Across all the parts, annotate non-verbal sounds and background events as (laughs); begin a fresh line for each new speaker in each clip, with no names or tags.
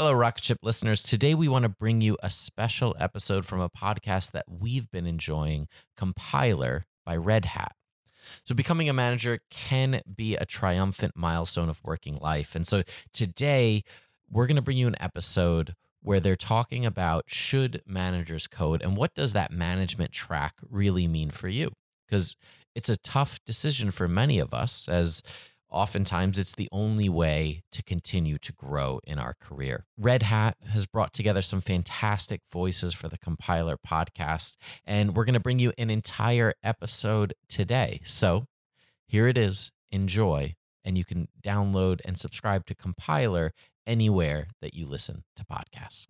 Hello, Rocket Ship listeners. Today we want to bring you a special episode from a podcast that we've been enjoying, Compiler by Red Hat. So, becoming a manager can be a triumphant milestone of working life. And so, today we're going to bring you an episode where they're talking about should managers code and what does that management track really mean for you? Because it's a tough decision for many of us, as oftentimes it's the only way to continue to grow in our career. Red Hat has brought together some fantastic voices for the Compiler podcast, and we're going to bring you an entire episode today. So here it is. Enjoy. And you can download and subscribe to Compiler anywhere that you listen to podcasts.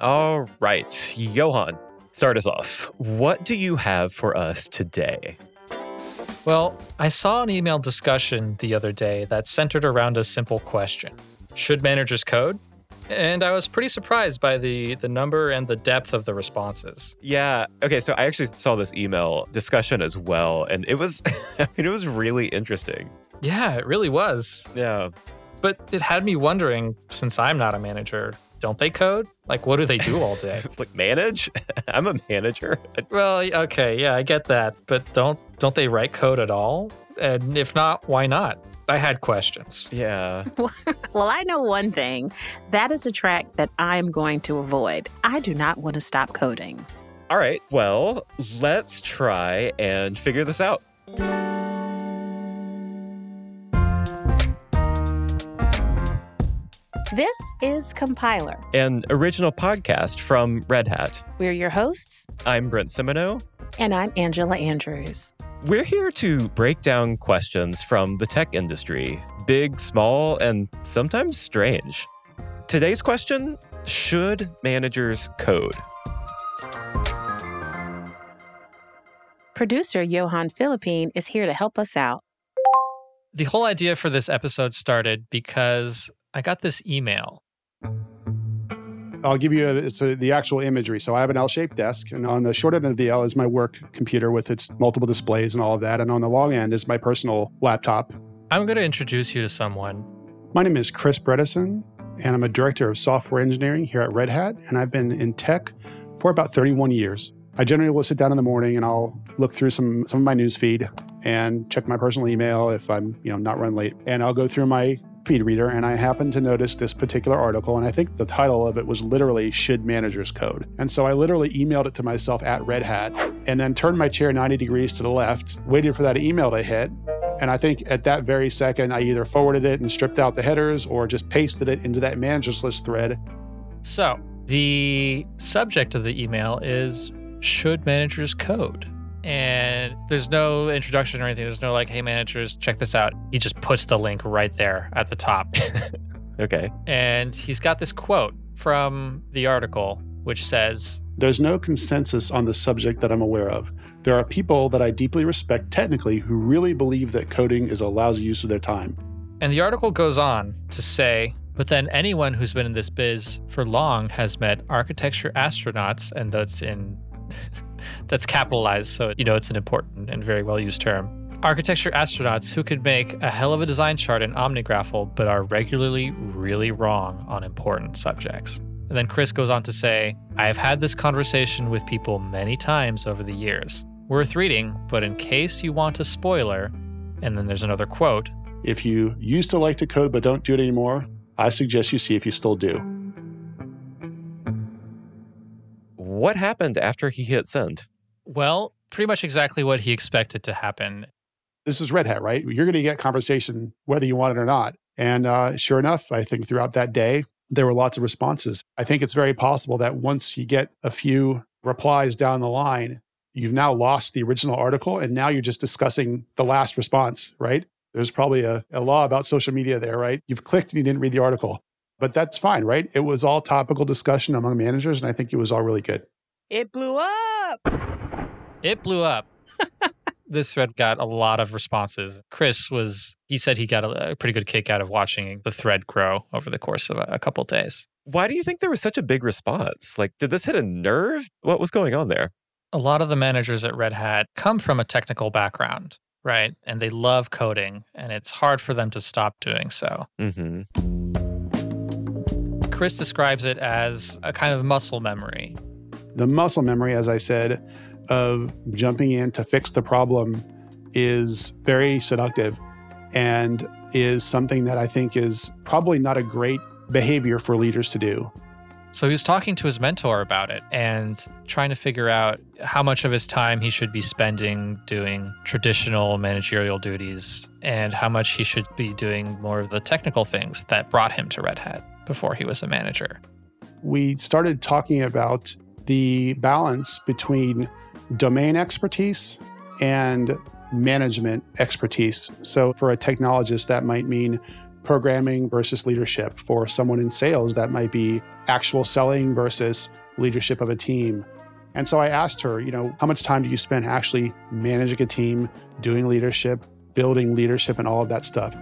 All right, Johan, start us off. What do you have for us today?
Well, I saw an email discussion the other day that centered around a simple question Should managers code? And I was pretty surprised by the, the number and the depth of the responses.
Yeah. Okay. So I actually saw this email discussion as well, and it was, (laughs) I mean, it was really interesting.
Yeah, it really was.
Yeah.
But it had me wondering since I'm not a manager, don't they code? Like, what do they do all day? (laughs)
like manage? (laughs) I'm a manager. (laughs)
well, okay, yeah, I get that, but don't don't they write code at all? And if not, why not? I had questions.
Yeah.
well, I know one thing. That is a track that I'm going to avoid. I do not want to stop coding.
All right. Well, let's try and figure this out.
This is Compiler,
an original podcast from Red Hat.
We're your hosts.
I'm Brent Simoneau.
And I'm Angela Andrews.
We're here to break down questions from the tech industry, big, small, and sometimes strange. Today's question Should managers code?
Producer Johan Philippine is here to help us out.
The whole idea for this episode started because I got this email.
I'll give you a, it's a, the actual imagery. So I have an L-shaped desk, and on the short end of the L is my work computer with its multiple displays and all of that, and on the long end is my personal laptop.
I'm going to introduce you to someone.
My name is Chris Bredesen, and I'm a director of software engineering here at Red Hat, and I've been in tech for about 31 years. I generally will sit down in the morning and I'll look through some some of my news feed and check my personal email if I'm you know not running late, and I'll go through my feed reader and I happened to notice this particular article. And I think the title of it was literally Should Managers Code? And so I literally emailed it to myself at Red Hat and then turned my chair 90 degrees to the left, waited for that email to hit. And I think at that very second, I either forwarded it and stripped out the headers or just pasted it into that managers list thread.
So the subject of the email is Should Managers Code? And there's no introduction or anything. There's no like, hey managers, check this out. He just puts the link right there at the top. (laughs)
okay.
And he's got this quote from the article, which says
There's no consensus on the subject that I'm aware of. There are people that I deeply respect technically who really believe that coding is a lousy use of their time.
And the article goes on to say, but then anyone who's been in this biz for long has met architecture astronauts, and that's in (laughs) that's capitalized, so you know it's an important and very well used term. Architecture astronauts who could make a hell of a design chart in OmniGraffle, but are regularly really wrong on important subjects. And then Chris goes on to say, I have had this conversation with people many times over the years. Worth reading, but in case you want a spoiler, and then there's another quote
If you used to like to code but don't do it anymore, I suggest you see if you still do.
What happened after he hit send?
Well, pretty much exactly what he expected to happen.
This is Red Hat, right? You're going to get conversation whether you want it or not. And uh, sure enough, I think throughout that day, there were lots of responses. I think it's very possible that once you get a few replies down the line, you've now lost the original article and now you're just discussing the last response, right? There's probably a, a law about social media there, right? You've clicked and you didn't read the article, but that's fine, right? It was all topical discussion among managers, and I think it was all really good.
It blew up.
It blew up. this thread got a lot of responses. Chris was, he said he got a, a, pretty good kick out of watching the thread grow over the course of a, a couple days.
Why do you think there was such a big response? Like, did this hit a nerve? What was going on there?
A lot of the managers at Red Hat come from a technical background. Right. And they love coding, and it's hard for them to stop doing so.
hmm
Chris describes it as a kind of muscle memory.
The muscle memory, as I said, of jumping in to fix the problem is very seductive and is something that I think is probably not a great behavior for leaders to do.
So he was talking to his mentor about it and trying to figure out how much of his time he should be spending doing traditional managerial duties and how much he should be doing more of the technical things that brought him to Red Hat before he was a manager.
We started talking about the balance between domain expertise and management expertise. So, for a technologist, that might mean programming versus leadership. For someone in sales, that might be actual selling versus leadership of a team. And so I asked her, you know, how much time do you spend actually managing a team, doing leadership, building leadership, and all of that stuff?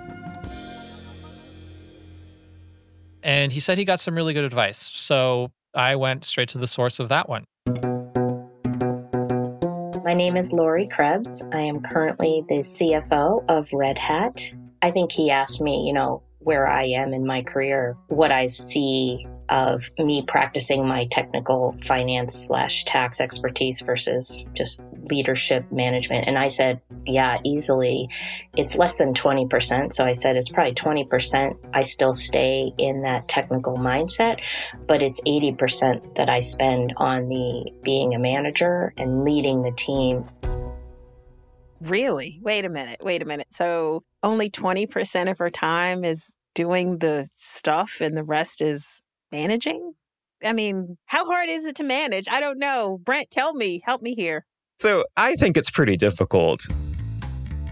And he said he got some really good advice. So I went straight to the source of that one.
My name is Lori Krebs. I am currently the CFO of Red Hat. I think he asked me, you know, where I am in my career, what I see of me practicing my technical finance slash tax expertise versus just leadership management. And I said, yeah, easily. It's less than 20%. So I said it's probably 20%. I still stay in that technical mindset, but it's 80% that I spend on the being a manager and leading the team
Really? Wait a minute. Wait a minute. So only 20% of her time is doing the stuff and the rest is managing? I mean, how hard is it to manage? I don't know. Brent, tell me. Help me here.
So I think it's pretty difficult.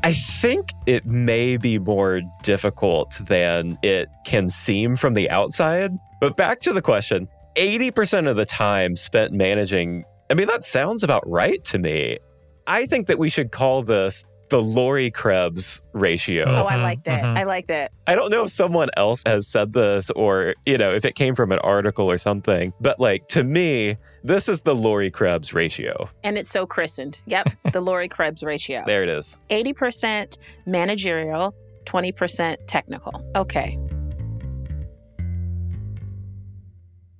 I think it may be more difficult than it can seem from the outside. But back to the question 80% of the time spent managing, I mean, that sounds about right to me. I think that we should call this the Lori Krebs ratio.
Oh, I
Mhm,
like that.
mhm.
I like that.
I don't know if someone else has said this or, you know, if it came from an article or something, but like to me, this is the Lori Krebs ratio.
And it's so christened. Yep. (laughs) the Lori Krebs ratio.
There it is.
80% managerial, 20% technical. Okay.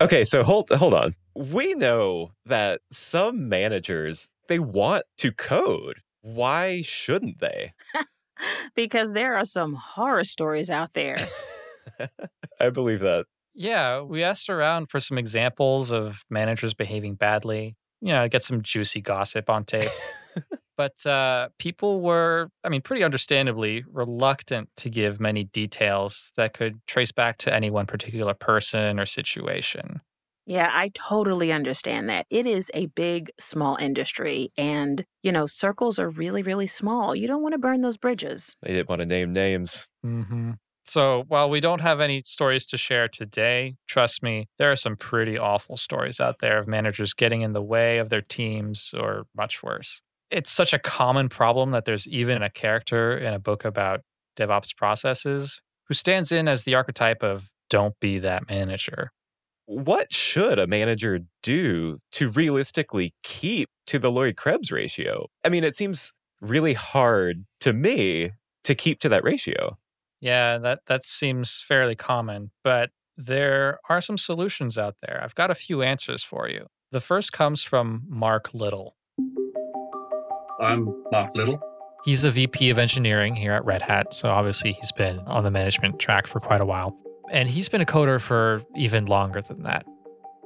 Okay, so hold hold on. We know that some managers they want to code. Why shouldn't they? (laughs)
Because there are some horror stories out there. (laughs)
I believe that.
Yeah, we asked around for some examples of managers behaving badly, you know, get some juicy gossip on tape. (laughs) but uh, people were, I mean, pretty understandably reluctant to give many details that could trace back to any one particular person or situation.
Yeah, I totally understand that. It is a big, small industry, and, you know, circles are really, really small. You don't want to burn those bridges.
They didn't want to name names.
Mm-hmm. So while we don't have any stories to share today, trust me, there are some pretty awful stories out there of managers getting in the way of their teams or much worse. It's such a common problem that there's even a character in a book about DevOps processes who stands in as the archetype of don't be that manager.
What should a manager do to realistically keep to the Lori Krebs ratio? I mean, it seems really hard to me to keep to that ratio.
Yeah, that that seems fairly common, but there are some solutions out there. I've got a few answers for you. The first comes from Mark Little.
I'm Mark Little.
He's a VP of engineering here at Red Hat, so obviously he's been on the management track for quite a while. And he's been a coder for even longer than that.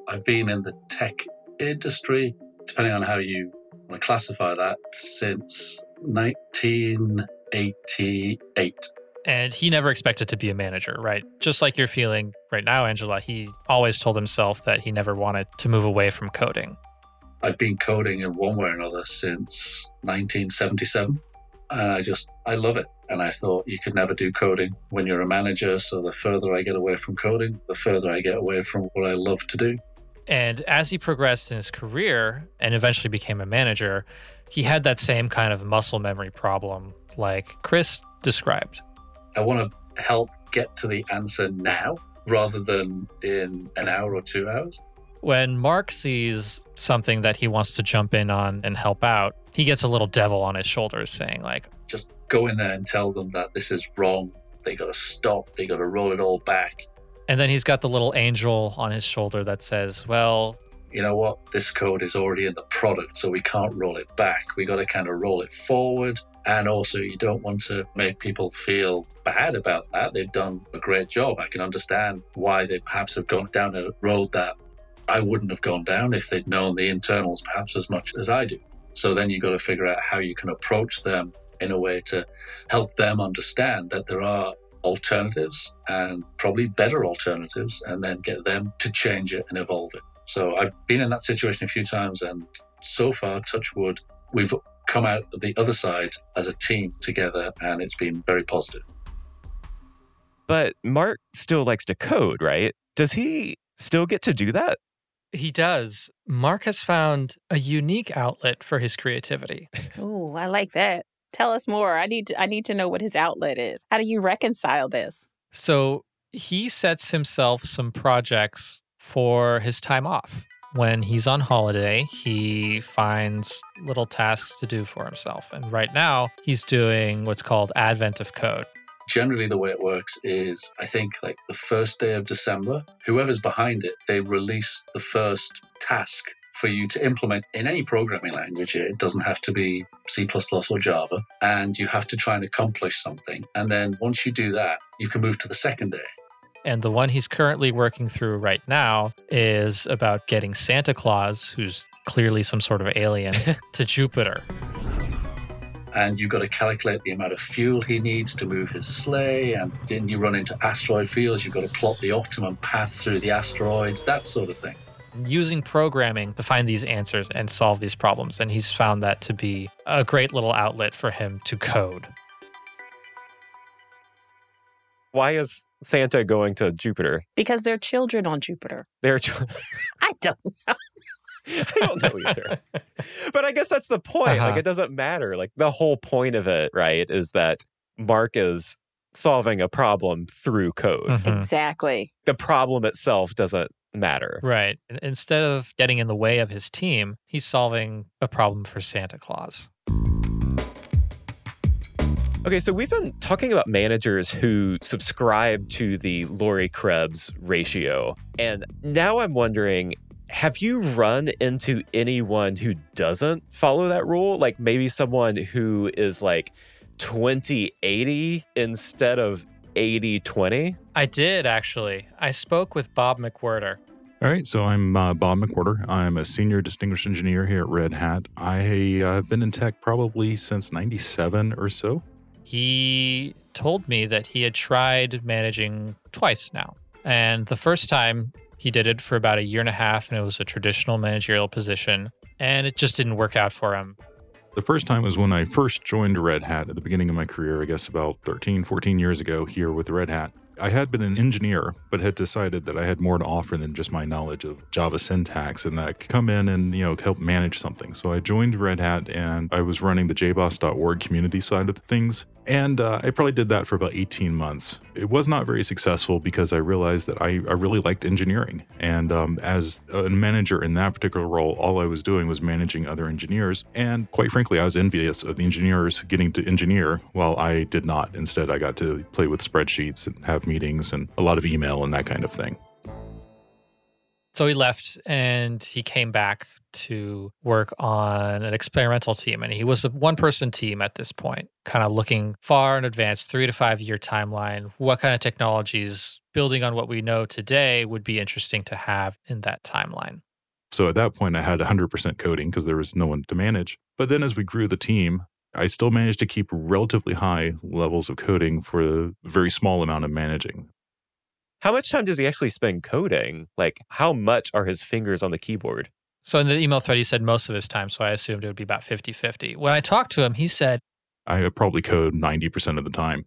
I've been in the tech industry, depending on how you want to classify that, since 1988.
And he never expected to be a manager, right? Just like you're feeling right now, Angela, he always told himself that he never wanted to move away from coding.
I've been coding in one way or another since 1977. And I just, I love it. And I thought you could never do coding when you're a manager. So the further I get away from coding, the further I get away from what I love to do.
And as he progressed in his career and eventually became a manager, he had that same kind of muscle memory problem, like Chris described.
I want to help get to the answer now rather than in an hour or two hours.
When Mark sees something that he wants to jump in on and help out, he gets a little devil on his shoulders saying, like,
Just go in there and tell them that this is wrong. They got to stop. They got to roll it all back.
and then he's got the little angel on his shoulder that says, well,
You know what? This code is already in the product, so we can't roll it back. We got to kind of roll it forward. And also, you don't want to make people feel bad about that. They've done a great job. I can understand why they perhaps have gone down a road that I wouldn't have gone down if they'd known the internals perhaps as much as I do. So then you've got to figure out how you can approach them in a way to help them understand that there are alternatives and probably better alternatives, and then get them to change it and evolve it. So I've been in that situation a few times, and so far, touch wood, we've come out the other side as a team together, and it's been very positive.
But Mark still likes to code, right? Does he still get to do that?
He does. Mark has found a unique outlet for his creativity.
Oh, I like that. Tell us more. I need to I need to know what his outlet is. How do you reconcile this?
So he sets himself some projects for his time off. When he's on holiday, he finds little tasks to do for himself. And right now, he's doing what's called Advent of Code.
Generally, the way it works is I think like the first day of December, whoever's behind it, they release the first task for you to implement in any programming language. It doesn't have to be C or Java. And you have to try and accomplish something. And then once you do that, you can move to the second day.
And the one he's currently working through right now is about getting Santa Claus, who's clearly some sort of alien, (laughs) to Jupiter.
And you've got to calculate the amount of fuel he needs to move his sleigh. And then you run into asteroid fields. You've got to plot the optimum path through the asteroids, that sort of thing.
Using programming to find these answers and solve these problems. And he's found that to be a great little outlet for him to code.
Why is Santa going to Jupiter?
Because they're children on Jupiter.
They're tr- (laughs)
I don't know. (laughs)
I don't know either. but I guess that's the point.
Uh-huh.
Like it doesn't matter. Like the whole point of it, right, is that Mark is solving a problem through code.
Mhm.
Exactly.
The problem itself doesn't matter.
Right. Instead of getting in the way of his team, he's solving a problem for Santa Claus.
Okay, so we've been talking about managers who subscribe to the Lori Krebs ratio. And now I'm wondering have you run into anyone who doesn't follow that rule? Like maybe someone who is like 2080 instead of 80 20?
I did actually. I spoke with Bob McWhirter.
All right, so I'm uh, Bob McWhirter. I'm a senior distinguished engineer here at Red Hat. I uh, have been in tech probably since 97 or so.
He told me that he had tried managing twice now. And the first time he did it for about a year and a half, and it was a traditional managerial position. And it just didn't work out for him.
The first time was when I first joined Red Hat at the beginning of my career, I guess about 13, 14 years ago here with Red Hat. I had been an engineer, but had decided that I had more to offer than just my knowledge of Java syntax and that I could come in and, you know, help manage something. So I joined Red Hat and I was running the jboss.org community side of things. And uh, I probably did that for about 18 months. It was not very successful because I realized that I, I really liked engineering. And um, as a manager in that particular role, all I was doing was managing other engineers. And quite frankly, I was envious of the engineers getting to engineer while I did not. Instead, I got to play with spreadsheets and have meetings and a lot of email and that kind of thing.
So he left and he came back to work on an experimental team. And he was a one person team at this point, kind of looking far in advance, three to five year timeline. What kind of technologies, building on what we know today, would be interesting to have in that timeline?
So at that point, I had 100% coding because there was no one to manage. But then as we grew the team, I still managed to keep relatively high levels of coding for a very small amount of managing.
How much time does he actually spend coding? Like how much are his fingers on the keyboard?
So in the email thread, he said most of his time. So I assumed it would be about 50 50. When I talked to him, he said,
I uh, probably code 90% of the time.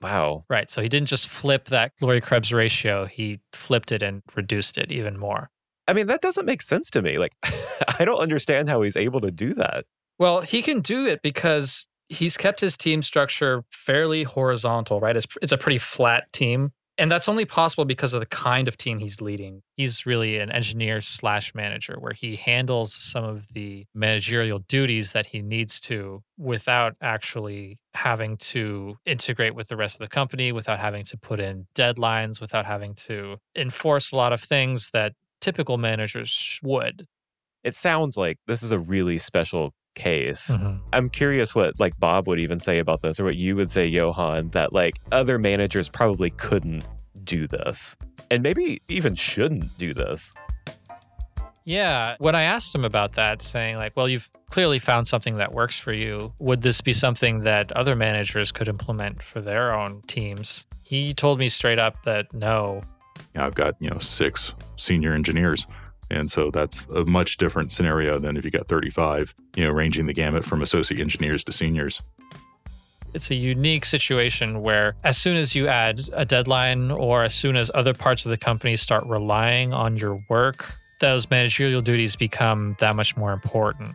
Wow.
right. So he didn't just flip that Lori Krebs ratio, he flipped it and reduced it even more.
I mean, that doesn't make sense to me. Like (laughs) I don't understand how he's able to do that.
Well, he can do it because he's kept his team structure fairly horizontal, right? It's, it's a pretty flat team. And that's only possible because of the kind of team he's leading. He's really an engineer slash manager where he handles some of the managerial duties that he needs to without actually having to integrate with the rest of the company, without having to put in deadlines, without having to enforce a lot of things that typical managers would.
It sounds like this is a really special case.
Mhm.
I'm curious what like Bob would even say about this or what you would say, Johan, that like other managers probably couldn't do this. And maybe even shouldn't do this.
Yeah. When I asked him about that, saying, like, well, you've clearly found something that works for you. Would this be something that other managers could implement for their own teams? He told me straight up that no.
You I've got, you know, six senior engineers. And so that's a much different scenario than if you got 35, you know, ranging the gamut from associate engineers to seniors.
It's a unique situation where, as soon as you add a deadline or as soon as other parts of the company start relying on your work, those managerial duties become that much more important.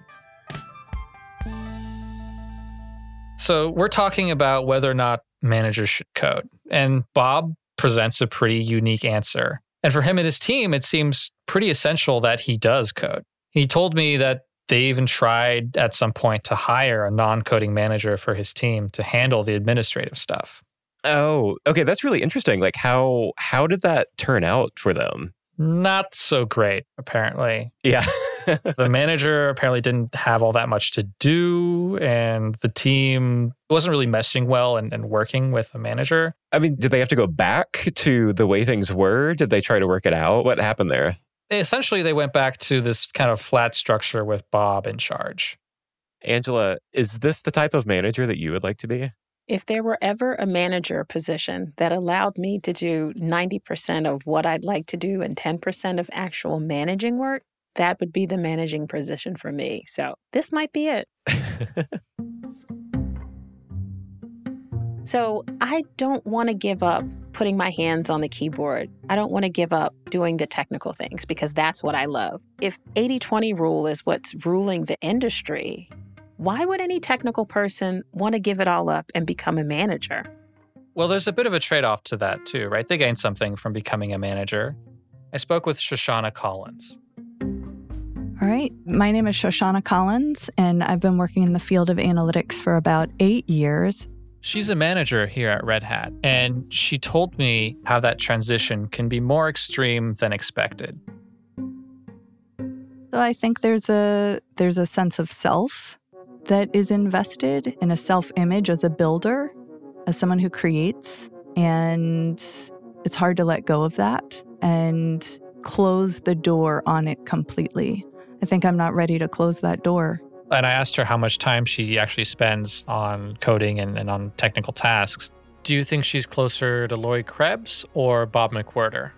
So, we're talking about whether or not managers should code. And Bob presents a pretty unique answer. And for him and his team, it seems pretty essential that he does code. He told me that they even tried at some point to hire a non coding manager for his team to handle the administrative stuff.
Oh, okay, that's really interesting. Like how how did that turn out for them?
Not so great, apparently.
Yeah. (laughs)
the manager apparently didn't have all that much to do, and the team wasn't really meshing well and, and working with a manager.
I mean, did they have to go back to the way things were? Did they try to work it out? What happened there?
Essentially, they went back to this kind of flat structure with Bob in charge.
Angela, is this the type of manager that you would like to be?
If there were ever a manager position that allowed me to do 90% of what I'd like to do and 10% of actual managing work, that would be the managing position for me. So this might be it. (laughs) So I don't want to give up putting my hands on the keyboard. I don't want to give up doing the technical things because that's what I love. If 80 20 rule is what's ruling the industry, why would any technical person want to give it all up and become a manager?
Well, there's a bit of a trade off to that, too, right? They gain something from becoming a manager. I spoke with Shoshana Collins.
All right. My name is Shoshana Collins, and I've been working in the field of analytics for about eight years.
She's a manager here at Red Hat, and she told me how that transition can be more extreme than expected.
So I think there's a there's a sense of self that is invested in a self-image as a builder, as someone who creates, and it's hard to let go of that and close the door on it completely. I think I'm not ready to close that door.
And I asked her how much time she actually spends on coding and, and on technical tasks. Do you think she's closer to Lori Krebs or Bob McWhirter?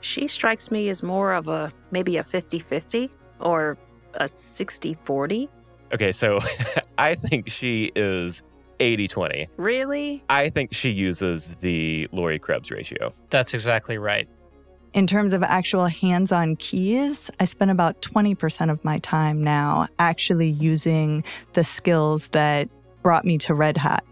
She strikes me as more of a maybe a 50 50 or a 60 40.
Okay, so (laughs) I think she is 80 20.
Really?
I think she uses the Lori Krebs ratio.
That's exactly right.
In terms of actual hands on keys, I spend about 20% of my time now actually using the skills that brought me to Red Hat.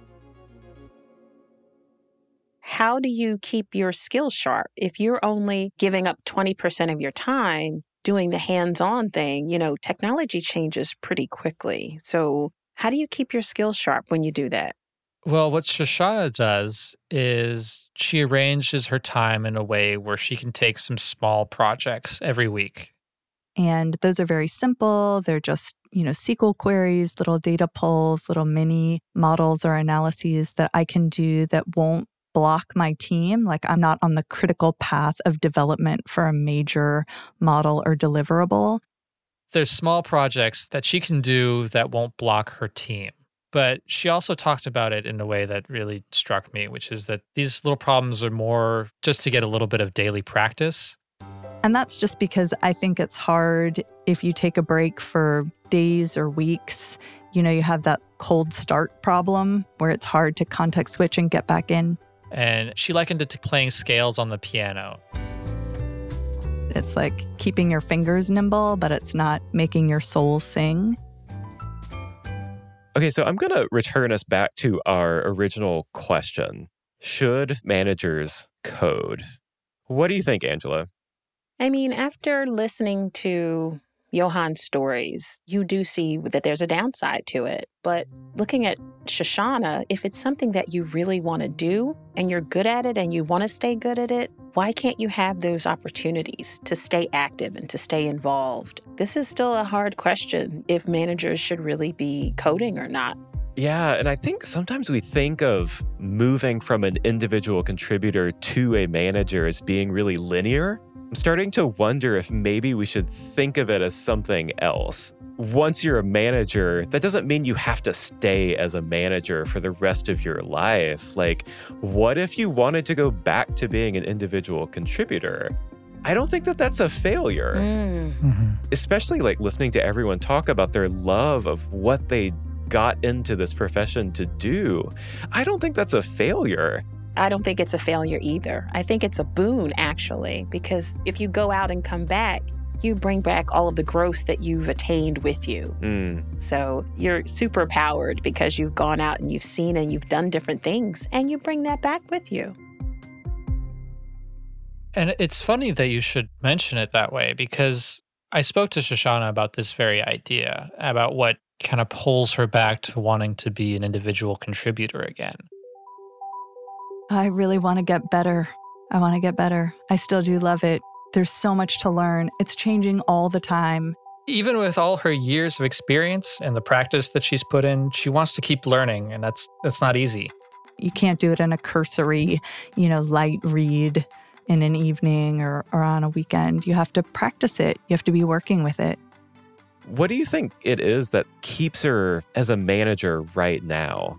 How do you keep your skills sharp? If you're only giving up 20% of your time doing the hands on thing, you know, technology changes pretty quickly. So, how do you keep your skills sharp when you do that?
Well, what Shoshana does is she arranges her time in a way where she can take some small projects every week.
And those are very simple. They're just, you know, SQL queries, little data pulls, little mini models or analyses that I can do that won't block my team. Like I'm not on the critical path of development for a major model or deliverable.
There's small projects that she can do that won't block her team. But she also talked about it in a way that really struck me, which is that these little problems are more just to get a little bit of daily practice.
And that's just because I think it's hard if you take a break for days or weeks. You know, you have that cold start problem where it's hard to context switch and get back in.
And she likened it to playing scales on the piano.
It's like keeping your fingers nimble, but it's not making your soul sing.
Okay, so I'm going to return us back to our original question. Should managers code? What do you think, Angela?
I mean, after listening to Johan's stories, you do see that there's a downside to it. But looking at Shoshana, if it's something that you really want to do and you're good at it and you want to stay good at it, why can't you have those opportunities to stay active and to stay involved? This is still a hard question if managers should really be coding or not.
Yeah, and I think sometimes we think of moving from an individual contributor to a manager as being really linear. I'm starting to wonder if maybe we should think of it as something else. Once you're a manager, that doesn't mean you have to stay as a manager for the rest of your life. Like, what if you wanted to go back to being an individual contributor? I don't think that that's a failure.
Mm.
Mm-hmm.
Especially like listening to everyone talk about their love of what they got into this profession to do. I don't think that's a failure.
I don't think it's a failure either. I think it's a boon, actually, because if you go out and come back, you bring back all of the growth that you've attained with you.
Mm.
So you're super powered because you've gone out and you've seen and you've done different things, and you bring that back with you.
And it's funny that you should mention it that way because I spoke to Shoshana about this very idea, about what kind of pulls her back to wanting to be an individual contributor again.
I really want to get better. I want to get better. I still do love it. There's so much to learn. It's changing all the time.
Even with all her years of experience and the practice that she's put in, she wants to keep learning, and that's that's not easy.
You can't do it in a cursory, you know, light read in an evening or, or on a weekend. You have to practice it. You have to be working with it.
What do you think it is that keeps her as a manager right now?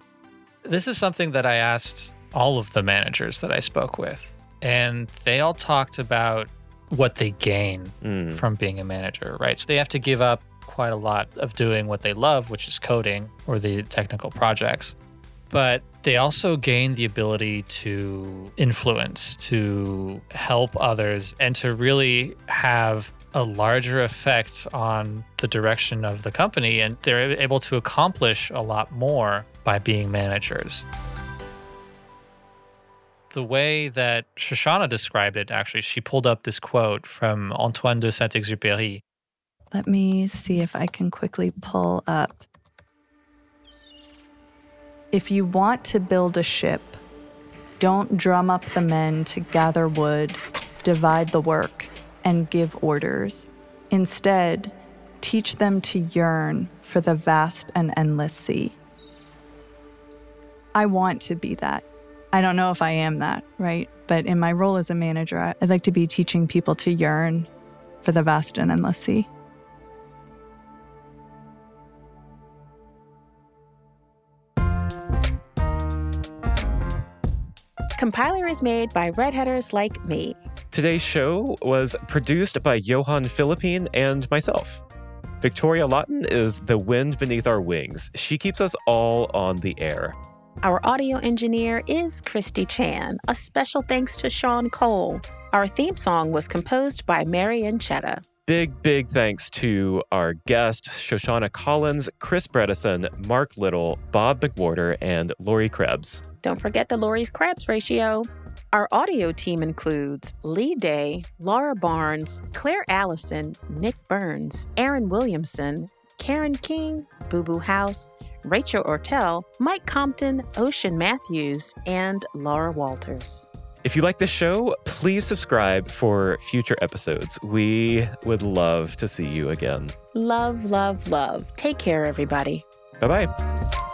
This is something that I asked all of the managers that I spoke with, and they all talked about what they gain
Mm.
from being a manager, right? So they have to give up quite a lot of doing what they love, which is coding or the technical projects. But they also gain the ability to influence, to help others, and to really have a larger effect on the direction of the company. And they're able to accomplish a lot more by being managers. The way that Shoshana described it, actually, she pulled up this quote from Antoine de Saint Exupéry.
Let me see if I can quickly pull up. If you want to build a ship, don't drum up the men to gather wood, divide the work, and give orders. Instead, teach them to yearn for the vast and endless sea. I want to be that. I don't know if I am that, right? But in my role as a manager, I- I'd like to be teaching people to yearn for the vast and endless sea.
Compiler is made by Red Hatters like me.
Today's show was produced by Johan Philippine and myself. Victoria Lawton is the wind beneath our wings. She keeps us all on the air.
Our audio engineer is Kristie Chan. A special thanks to Sean Cole. Our theme song was composed by Mary Ancheta.
Big, big thanks to our guests, Shoshana Collins, Chris Bredesen, Mark Little, Bob McWhirter, and Lori Krebs.
Don't forget the Lori's Krebs ratio. Our audio team includes Leigh Day, Laura Barnes, Claire Allison, Nick Burns, Aaron Williamson, Karen King, Boo Boo Howse, Rachel Ertel, Mike Compton, Ocean Matthews, and Laura Walters.
If you like this show, please subscribe for future episodes. We would love to see you again.
Love, love, love. Take care, everybody.
Bye bye.